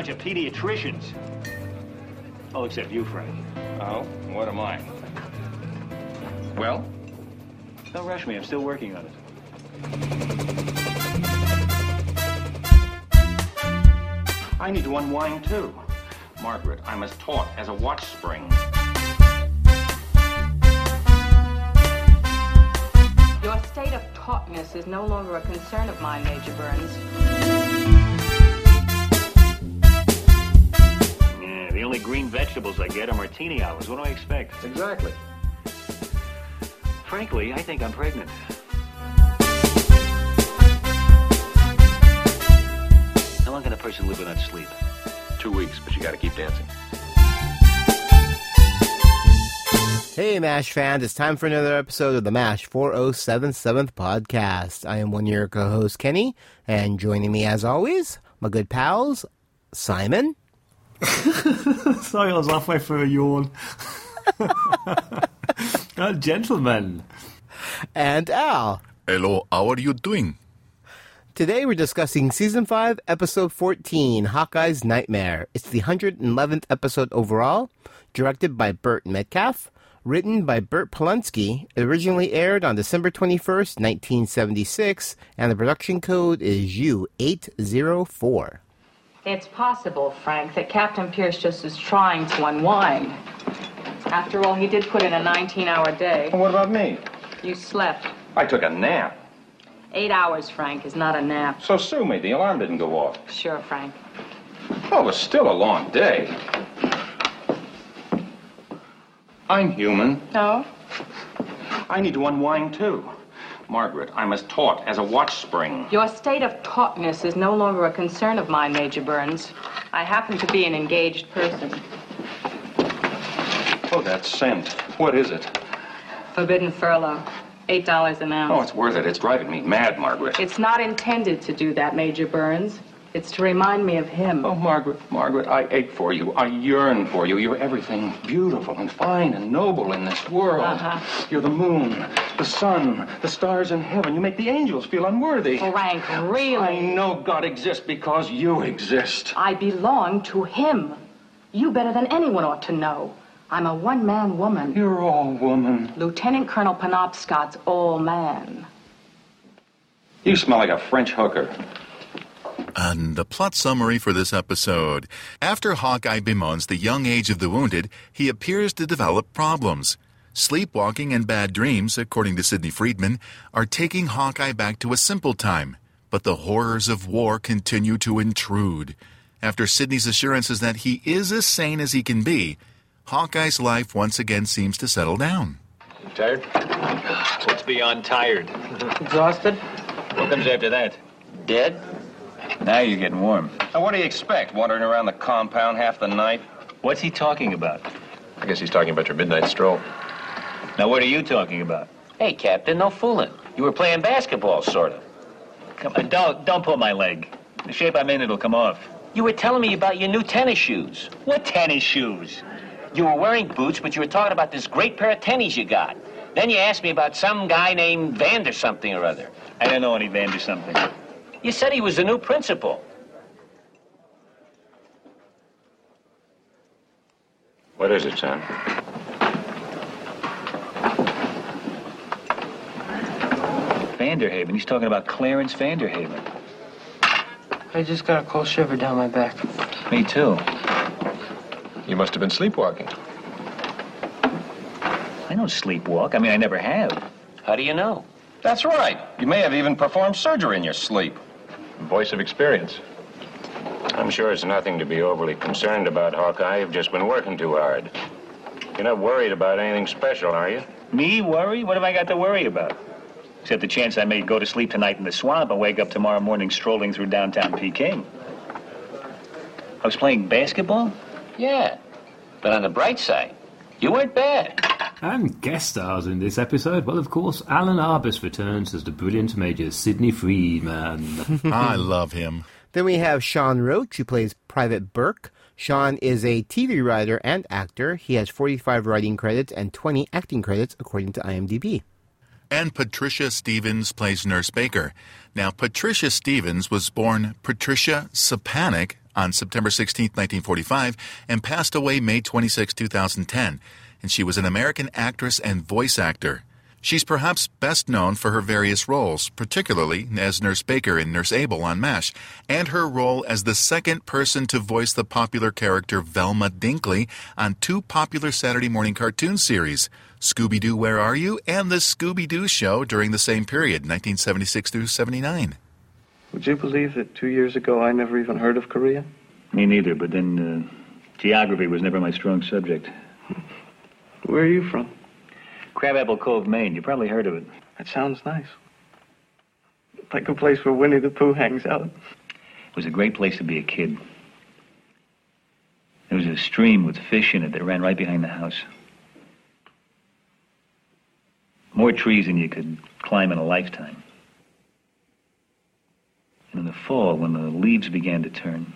bunch of pediatricians. Oh, except you, Frank. Oh, what am I? Well? Don't rush me. I'm still working on it. I need to unwind, too. Margaret, I'm as taut as a watch spring. Your state of tautness is no longer a concern of mine, Major Burns. Only green vegetables I get are martini hours. What do I expect? Exactly. Frankly, I think I'm pregnant. How long can a person live without sleep? Two weeks, but you gotta keep dancing. Hey, MASH fans, it's time for another episode of the MASH 4077th podcast. I am one of your co host, Kenny, and joining me as always, my good pals, Simon. Sorry, I was halfway through a yawn. oh, gentlemen. And Al. Hello, how are you doing? Today we're discussing Season 5, Episode 14, Hawkeye's Nightmare. It's the 111th episode overall, directed by Burt Metcalfe, written by Burt Polunsky, originally aired on December 21st, 1976, and the production code is U804. It's possible, Frank, that Captain Pierce just is trying to unwind. After all, he did put in a 19 hour day. Well, what about me? You slept. I took a nap. Eight hours, Frank, is not a nap. So sue me. The alarm didn't go off. Sure, Frank. Well, it was still a long day. I'm human. No? I need to unwind, too. Margaret, I'm as taut as a watch spring. Your state of tautness is no longer a concern of mine, Major Burns. I happen to be an engaged person. Oh, that scent. What is it? Forbidden furlough. Eight dollars an ounce. Oh, it's worth it. It's driving me mad, Margaret. It's not intended to do that, Major Burns. It's to remind me of him. Oh, Margaret, Margaret, I ache for you. I yearn for you. You're everything beautiful and fine and noble in this world. Uh-huh. You're the moon, the sun, the stars in heaven. You make the angels feel unworthy. Frank, really? I know God exists because you exist. I belong to him. You better than anyone ought to know. I'm a one-man woman. You're all woman. Lieutenant Colonel Penobscot's all man. You smell like a French hooker. And the plot summary for this episode. After Hawkeye bemoans the young age of the wounded, he appears to develop problems. Sleepwalking and bad dreams, according to Sidney Freedman, are taking Hawkeye back to a simple time. But the horrors of war continue to intrude. After Sidney's assurances that he is as sane as he can be, Hawkeye's life once again seems to settle down. Tired? What's beyond tired? Exhausted? What comes after that? Dead? Now you're getting warm. Now, what do you expect? Wandering around the compound half the night? What's he talking about? I guess he's talking about your midnight stroll. Now, what are you talking about? Hey, Captain, no fooling. You were playing basketball, sort of. Come on, don't, don't pull my leg. The shape I'm in, it'll come off. You were telling me about your new tennis shoes. What tennis shoes? You were wearing boots, but you were talking about this great pair of tennies you got. Then you asked me about some guy named Vander something or other. I don't know any Vander something. You said he was the new principal. What is it, son? Vanderhaven. He's talking about Clarence Vanderhaven. I just got a cold shiver down my back. Me too. You must have been sleepwalking. I don't sleepwalk. I mean, I never have. How do you know? That's right. You may have even performed surgery in your sleep. Voice of experience. I'm sure it's nothing to be overly concerned about, Hawkeye. You've just been working too hard. You're not worried about anything special, are you? Me worry? What have I got to worry about? Except the chance I may go to sleep tonight in the swamp and wake up tomorrow morning strolling through downtown Peking. I was playing basketball? Yeah. But on the bright side, you weren't bad. And guest stars in this episode, well, of course, Alan Arbus returns as the brilliant Major Sidney Freeman. I love him. Then we have Sean Roche, who plays Private Burke. Sean is a TV writer and actor. He has 45 writing credits and 20 acting credits, according to IMDb. And Patricia Stevens plays Nurse Baker. Now, Patricia Stevens was born Patricia Sapanic on September 16, 1945, and passed away May 26, 2010. And she was an American actress and voice actor. She's perhaps best known for her various roles, particularly as Nurse Baker in Nurse Abel on MASH, and her role as the second person to voice the popular character Velma Dinkley on two popular Saturday morning cartoon series, Scooby Doo Where Are You and The Scooby Doo Show during the same period, 1976 through 79. Would you believe that two years ago I never even heard of Korea? Me neither, but then uh, geography was never my strong subject. Where are you from? Crabapple Cove, Maine. You probably heard of it. That sounds nice. Like a place where Winnie the Pooh hangs out. It was a great place to be a kid. There was a stream with fish in it that ran right behind the house. More trees than you could climb in a lifetime. And in the fall, when the leaves began to turn,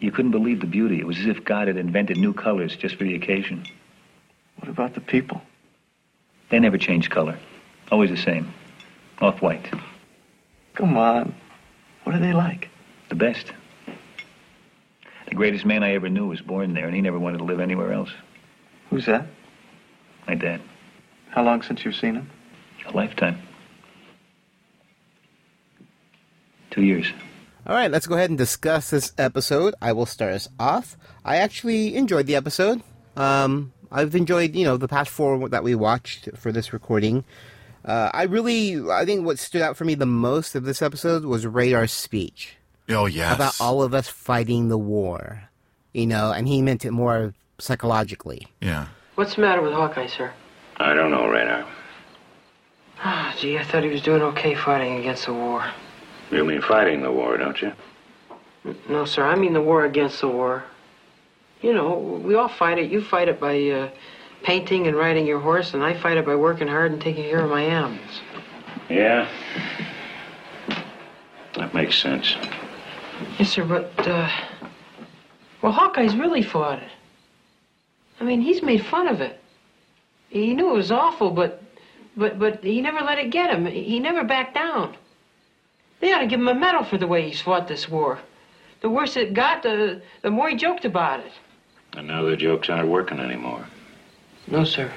you couldn't believe the beauty. It was as if God had invented new colors just for the occasion. What about the people? They never change color. Always the same. Off white. Come on. What are they like? The best. The greatest man I ever knew was born there, and he never wanted to live anywhere else. Who's that? My dad. How long since you've seen him? A lifetime. Two years. All right, let's go ahead and discuss this episode. I will start us off. I actually enjoyed the episode. Um, I've enjoyed, you know, the past four that we watched for this recording. Uh, I really, I think what stood out for me the most of this episode was Radar's speech Oh, yes. about all of us fighting the war. You know, and he meant it more psychologically. Yeah. What's the matter with Hawkeye, sir? I don't know, Radar. Ah, gee, I thought he was doing okay fighting against the war. You mean fighting the war, don't you? No, sir, I mean the war against the war. You know, we all fight it. You fight it by uh, painting and riding your horse, and I fight it by working hard and taking care of my animals. Yeah. That makes sense. Yes, sir, but, uh, well, Hawkeye's really fought it. I mean, he's made fun of it. He knew it was awful, but, but, but he never let it get him. He never backed down. They ought to give him a medal for the way he's fought this war. The worse it got, the, the more he joked about it. And now the jokes aren't working anymore. No, sir.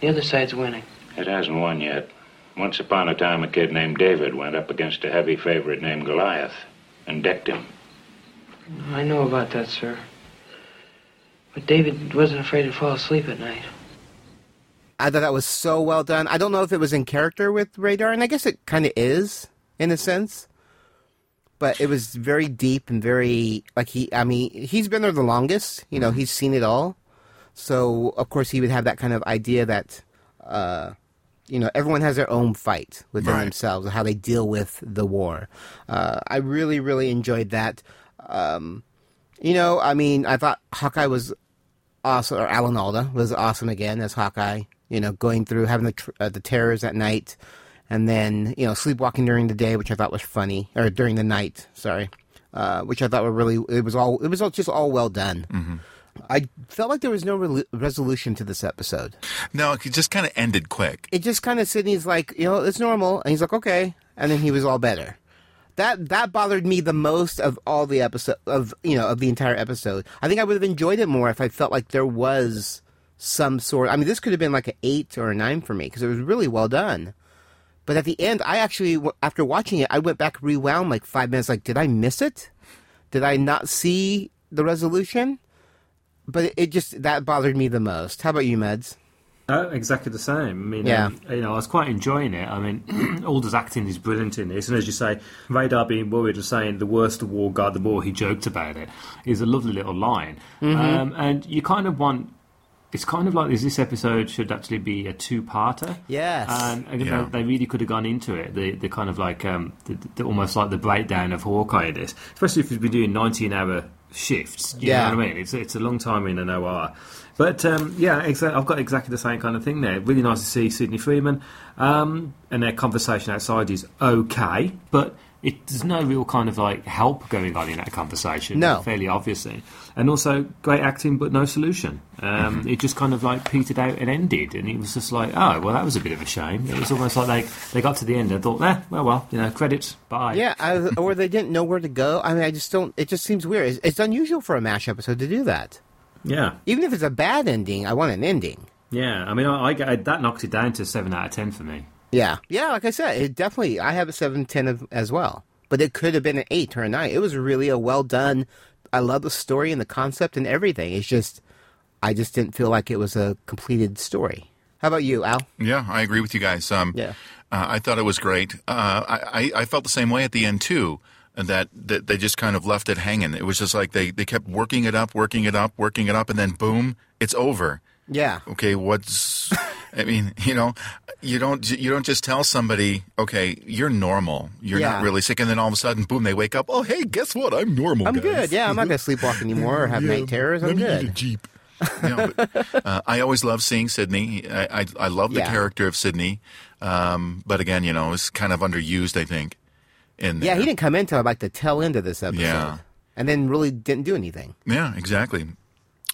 The other side's winning. It hasn't won yet. Once upon a time, a kid named David went up against a heavy favorite named Goliath and decked him. I know about that, sir. But David wasn't afraid to fall asleep at night. I thought that was so well done. I don't know if it was in character with Radar, and I guess it kind of is in a sense. But it was very deep and very like he. I mean, he's been there the longest. You know, he's seen it all. So of course he would have that kind of idea that, uh, you know, everyone has their own fight within Right. themselves and how they deal with the war. Uh, I really, really enjoyed that. Um, you know, I mean, I thought Hawkeye was awesome, or Alan Alda was awesome again as Hawkeye. You know, going through having the tr- uh, the terrors at night, and then you know sleepwalking during the day, which I thought was funny, or during the night. Sorry, uh, which I thought were really it was all it was all, just all well done. I felt like there was no re- resolution to this episode. No, it just kind of ended quick. It just kind of Sidney's like, you know, it's normal, and he's like, okay, and then he was all better. That that bothered me the most of all the episode of you know of the entire episode. I think I would have enjoyed it more if I felt like there was some sort. I mean, this could have been like an eight or a nine for me because it was really well done. But at the end, I actually, after watching it, I went back rewound like five minutes. Like, did I miss it? Did I not see the resolution? But it, just that bothered me the most. How about you, Meds? Uh, exactly the same. I mean, Yeah. um, you know, I was quite enjoying it. I mean, Alda's acting is brilliant in this, and as you say, Radar being worried and saying the worse the war got, the more he joked about it is a lovely little line. Um, and you kind of want. It's kind of like as this episode should actually be a two-parter. Yes. and, and Yeah. they, they really could have gone into it. The the kind of like um, the, the, almost like the breakdown of Hawkeye in this, especially if you've been doing nineteen-hour shifts. You Yeah. know what I mean? It's it's a long time in an OR. But um, yeah, exa- I've got exactly the same kind of thing there. Really nice to see Sidney Freeman, um, and their conversation outside is okay. But it, there's no real kind of like help going on in that conversation. No. fairly obviously, and also great acting, but no solution. Um, Mm-hmm. It just kind of like petered out and ended, and it was just like, oh well, that was a bit of a shame. It was almost like they they got to the end and thought, eh, well, well, you know, credits, bye. Yeah, I, or they didn't know where to go. I mean, I just don't. It just seems weird. It's, it's unusual for a Mash episode to do that. yeah, Even if it's a bad ending, I want an ending. yeah. I mean, I, I, that knocked it down to seven out of ten for me. Yeah, yeah. Like I said, it definitely. I have a seven ten of, as well, but it could have been an eight or a nine. It was really a well done. I love the story and the concept and everything. It's just, I just didn't feel like it was a completed story. How about you, Al? Yeah, I agree with you guys. Um, Yeah. uh, I thought it was great. Uh, I, I I felt the same way at the end too. That, that they just kind of left it hanging. It was just like they, they kept working it up, working it up, working it up, and then boom, it's over. Yeah, Okay, what's? I mean, you know, you don't you don't just tell somebody, okay, you're normal, you're Yeah. not really sick, and then all of a sudden, boom, they wake up. Oh, hey, guess what? I'm normal. I'm guys." good. Yeah, I'm not gonna sleepwalk anymore or have Yeah, night terrors. I'm me get a good. Jeep. You know, but, uh, I always love seeing Sidney. I I, I love the Yeah. character of Sidney, um, but again, you know, it's kind of underused. I think. In Yeah, there. he didn't come in until like the tail end of this episode. Yeah. and then really didn't do anything. Yeah, exactly.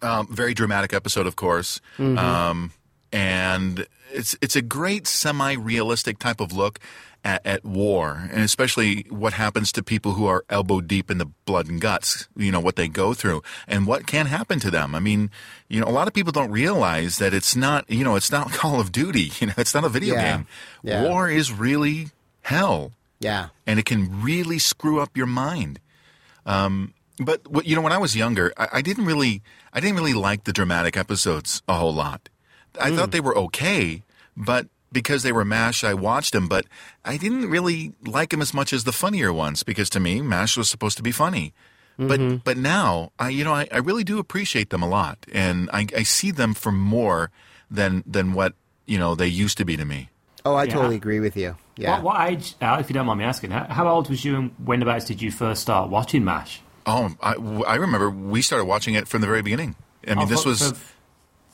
Um, very dramatic episode, of course, Mm-hmm. um, and it's it's a great semi-realistic type of look at, at war, and especially what happens to people who are elbow deep in the blood and guts. You know what they go through and what can happen to them. I mean, you know, a lot of people don't realize that it's not you know it's not Call of Duty. You know, it's not a video Yeah. game. Yeah. War is really hell Yeah, and it can really screw up your mind. Um, but you know, when I was younger, I, I didn't really, I didn't really like the dramatic episodes a whole lot. I thought hmm. they were okay, but because they were Mash, I watched them. But I didn't really like them as much as the funnier ones because to me, Mash was supposed to be funny. But mm-hmm. but now, I you know, I, I really do appreciate them a lot, and I, I see them for more than than what you know they used to be to me. Oh, I Yeah. totally agree with you. Yeah. What, what uh, age, Al, if you don't mind me asking, how, how old was you and whenabouts did you first start watching MASH? Oh, I, I remember we started watching it from the very beginning. I mean, Oh, this for- was for-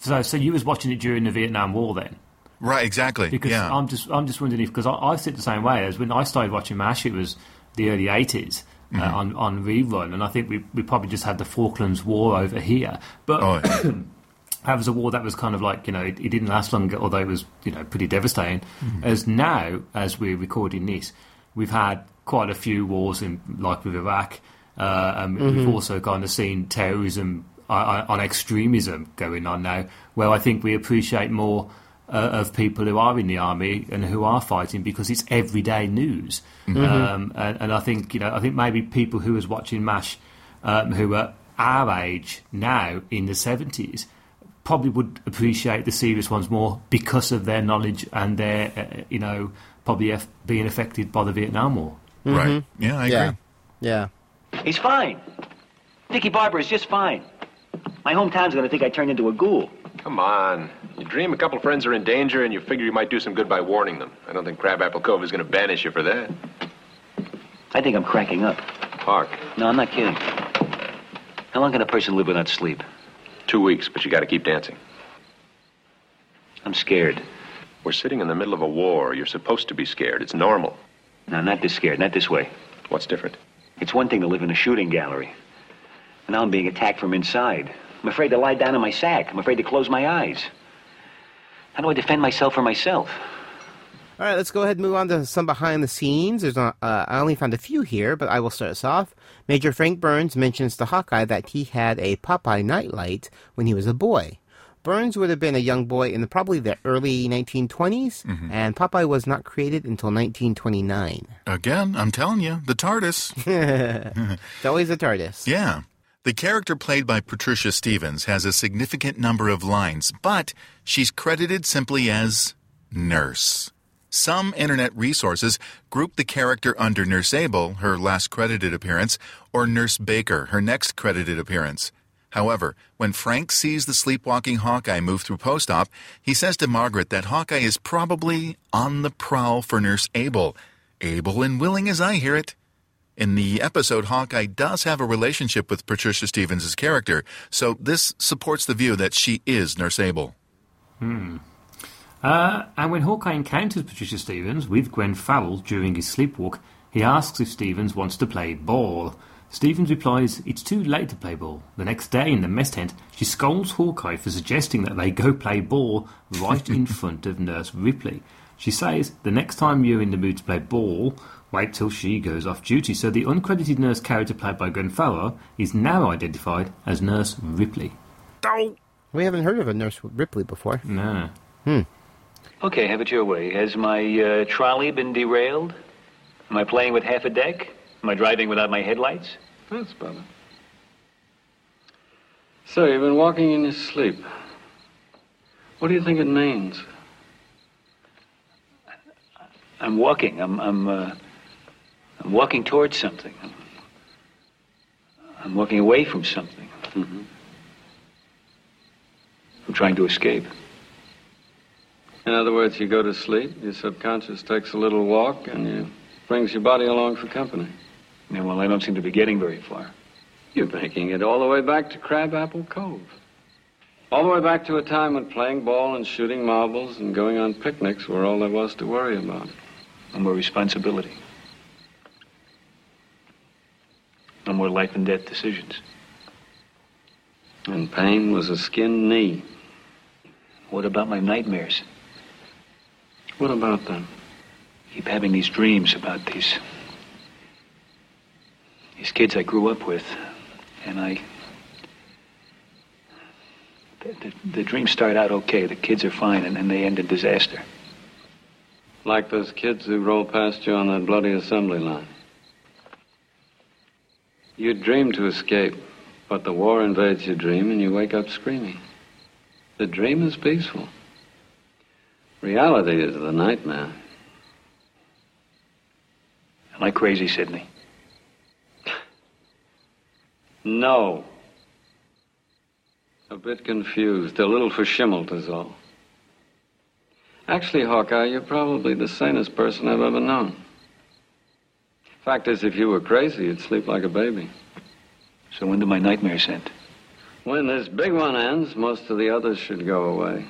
so, so you was watching it during the Vietnam War then? right, exactly. Because yeah, I'm just I'm just wondering if because I, I sit the same way as when I started watching MASH, it was the early 80s. Mm-hmm. Uh, on on rerun, and I think we we probably just had the Falklands War over here, but oh, yeah. that was a war that was kind of like you know it, it didn't last long, although it was you know pretty devastating. Mm-hmm. As now, as we're recording this, we've had quite a few wars in like with Iraq, uh, and Mm-hmm. we've also kind of seen terrorism uh, on extremism going on now, where I think we appreciate more. Uh, of people who are in the army and who are fighting because it's everyday news, Mm-hmm. um, and, and I think you know I think maybe people who was watching Mash, um, who are our age now in the seventies, probably would appreciate the serious ones more because of their knowledge and their, uh, you know, probably eff- being affected by the Vietnam War. right. Yeah, I agree. yeah. He's fine. Dickie Barber is just fine. My hometown's gonna think I turned into a ghoul. Come on. You dream a couple of friends are in danger and you figure you might do some good by warning them. I don't think Crabapple Cove is going to banish you for that. I think I'm cracking up. Hark. No, I'm not kidding. How long can a person live without sleep? Two weeks, but you got to keep dancing. I'm scared. We're sitting in the middle of a war. You're supposed to be scared. It's normal. No, not this scared. Not this way. What's different? It's one thing to live in a shooting gallery. And now I'm being attacked from inside. I'm afraid to lie down in my sack. I'm afraid to close my eyes. How do I defend myself for myself? All right, let's go ahead and move on to some behind the scenes. There's not, uh, I only found a few here, but I will start us off. Major Frank Burns mentions to Hawkeye that he had a Popeye nightlight when he was a boy. Burns would have been a young boy in the, probably the early 1920s, mm-hmm. and Popeye was not created until 1929. Again, I'm telling you, the TARDIS. It's always a TARDIS. Yeah. The character played by Patricia Stevens has a significant number of lines, but she's credited simply as Nurse. Some internet resources group the character under Nurse Abel, her last credited appearance, or Nurse Baker, her next credited appearance. However, when Frank sees the sleepwalking Hawkeye move through post op, he says to Margaret that Hawkeye is probably on the prowl for Nurse Abel. Able and willing as I hear it. In the episode, Hawkeye does have a relationship with Patricia Stevens' character, so this supports the view that she is Nurse Abel. Uh, and when Hawkeye encounters Patricia Stevens with Gwen Farrell during his sleepwalk, He asks if Stevens wants to play ball. Stevens replies it's too late to play ball. The next day in the mess tent, she scolds Hawkeye for suggesting that they go play ball right in front of Nurse Ripley. She says the next time you're in the mood to play ball, wait till she goes off duty. So the uncredited nurse character played by Gwen Farrow is now identified as Nurse Ripley. Oh. We haven't heard of a Nurse Ripley before. No. Hmm. Okay, have it your way. Has my uh, trolley been derailed? Am I playing with half a deck? Am I driving without my headlights? That's better. So, you've been walking in your sleep. What do you think it means? I'm walking. I'm I'm uh, I'm walking towards something. I'm, walking away from something. Mm-hmm. I'm trying to escape. In other words, you go to sleep, your subconscious takes a little walk, and you brings your body along for company. Yeah, well, I don't seem to be getting very far. You're making it all the way back to Crabapple Cove. All the way back to a time when playing ball and shooting marbles and going on picnics were all there was to worry about. No more responsibility. No more life and death decisions. And pain was a skinned knee. What about my nightmares? What about them? keep having these dreams about these these kids I grew up with, and I. The, the, the dreams start out okay. The kids are fine, and then they end in disaster. Like those kids who rolled past you on that bloody assembly line. You dream to escape, but the war invades your dream and you wake up screaming. The dream is peaceful. Reality is the nightmare. Am I crazy, Sidney? No. A bit confused, a little farshimmelt is all. Actually, Hawkeye, you're probably the sanest person I've ever known. Fact is, if you were crazy, you'd sleep like a baby. So when do my nightmares end? When this big one ends, most of the others should go away.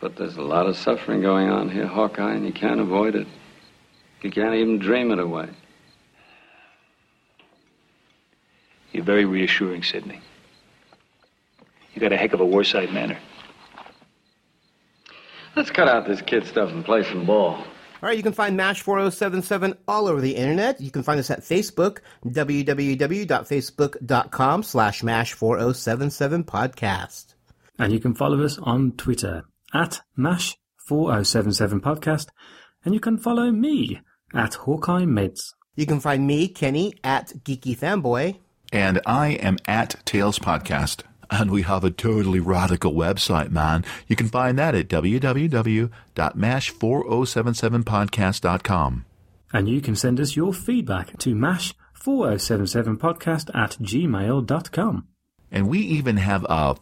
But there's a lot of suffering going on here, Hawkeye, and you can't avoid it. You can't even dream it away. You're very reassuring, Sidney. You got a heck of a warside manner. Let's cut out this kid stuff and play some ball. All right, you can find MASH 4077 all over the internet. You can find us at Facebook, www.facebook.com slash MASH 4077 podcast. And you can follow us on Twitter at MASH 4077 podcast. And you can follow me at Hawkeye Meds. You can find me, Kenny, at Geeky Fanboy. And I am at Tales Podcast. And we have a totally radical website, man. You can find that at www.mash4077podcast.com. And you can send us your feedback to mash4077podcast at gmail.com. And we even have a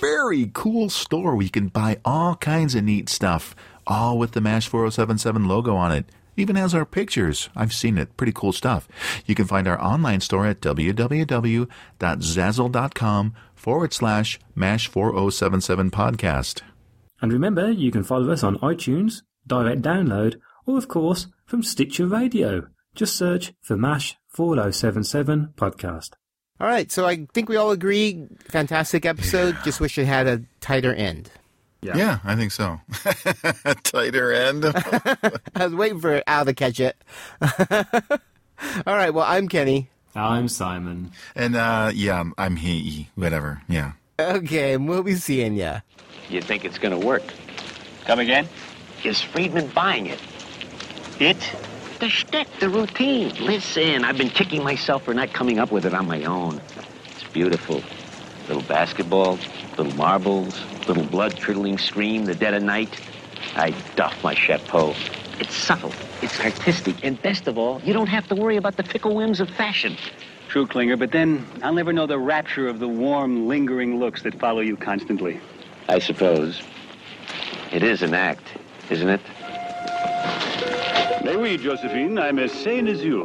very cool store where you can buy all kinds of neat stuff, all with the MASH 4077 logo on it. Even has our pictures. I've seen it. Pretty cool stuff. You can find our online store at www.zazzle.com forward slash MASH 4077 podcast. And remember, you can follow us on iTunes, direct download, or of course from Stitcher Radio. Just search for MASH 4077 podcast. All right, so I think we all agree. Fantastic episode. Just wish it had a tighter end. Yeah, yeah I think so. tighter end. I was waiting for Al to catch it. all right, well, I'm Kenny. I'm Simon. And uh, yeah, I'm he, whatever. Yeah. Okay, and we'll be seeing ya. You think it's going to work? Come again? Is Freedman buying it? It? The shtick, the routine. Listen, I've been kicking myself for not coming up with it on my own. It's beautiful. Little basketball, little marbles, little blood-curdling scream, the dead of night. I doff my chapeau. It's subtle, it's artistic, and best of all, you don't have to worry about the fickle whims of fashion. True, Klinger, but then I'll never know the rapture of the warm, lingering looks that follow you constantly. I suppose. It is an act, isn't it? Mais oui, Josephine, I'm as sane as you.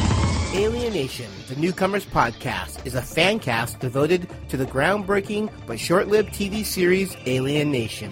Alienation, the Newcomers Podcast, is a fan cast devoted to the groundbreaking but short lived TV series Alien Nation.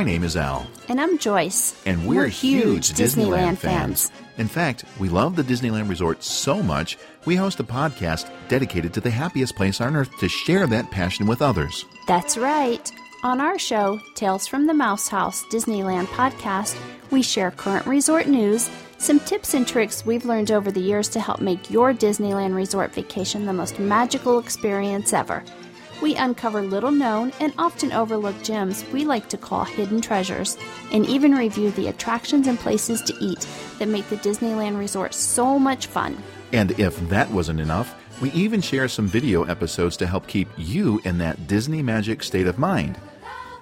My name is Al, And I'm Joyce. and we're, huge Disneyland, fans. In fact, we love the Disneyland Resort so much, we host a podcast dedicated to the happiest place on earth to share that passion with others. That's right. On our show, Tales from the Mouse House Disneyland podcast, we share current resort news, some tips and tricks we've learned over the years to help make your Disneyland resort vacation the most magical experience ever. We uncover little known and often overlooked gems we like to call hidden treasures, and even review the attractions and places to eat that make the Disneyland resort so much fun. And if that wasn't enough, we even share some video episodes to help keep you in that Disney magic state of mind.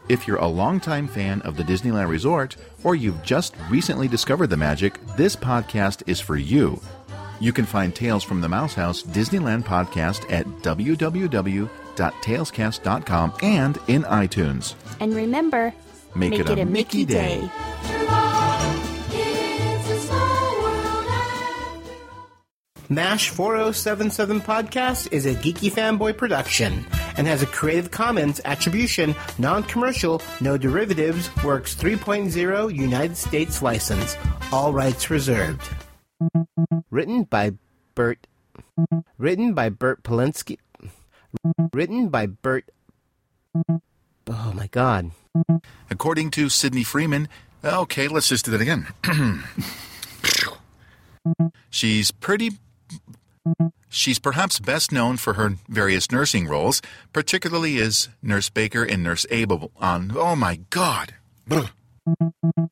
If you're a longtime fan of the Disneyland Resort, or you've just recently discovered the magic, this podcast is for you. You can find Tales from the Mouse House Disneyland podcast at www.talescast.com and in iTunes. And remember, Make it a Mickey day. MASH 4077 Podcast is a geeky fanboy production and has a Creative Commons Attribution, Non Commercial, No Derivatives, Works 3.0 United States license. All rights reserved. Written by Bert. Written by Bert Polinsky. Written by Bert. Oh my god. According to Sidney Freeman, okay, let's just do that again. She's pretty. She's perhaps best known for her various nursing roles, particularly as Nurse Baker and Nurse Abel on Oh My God! Brr.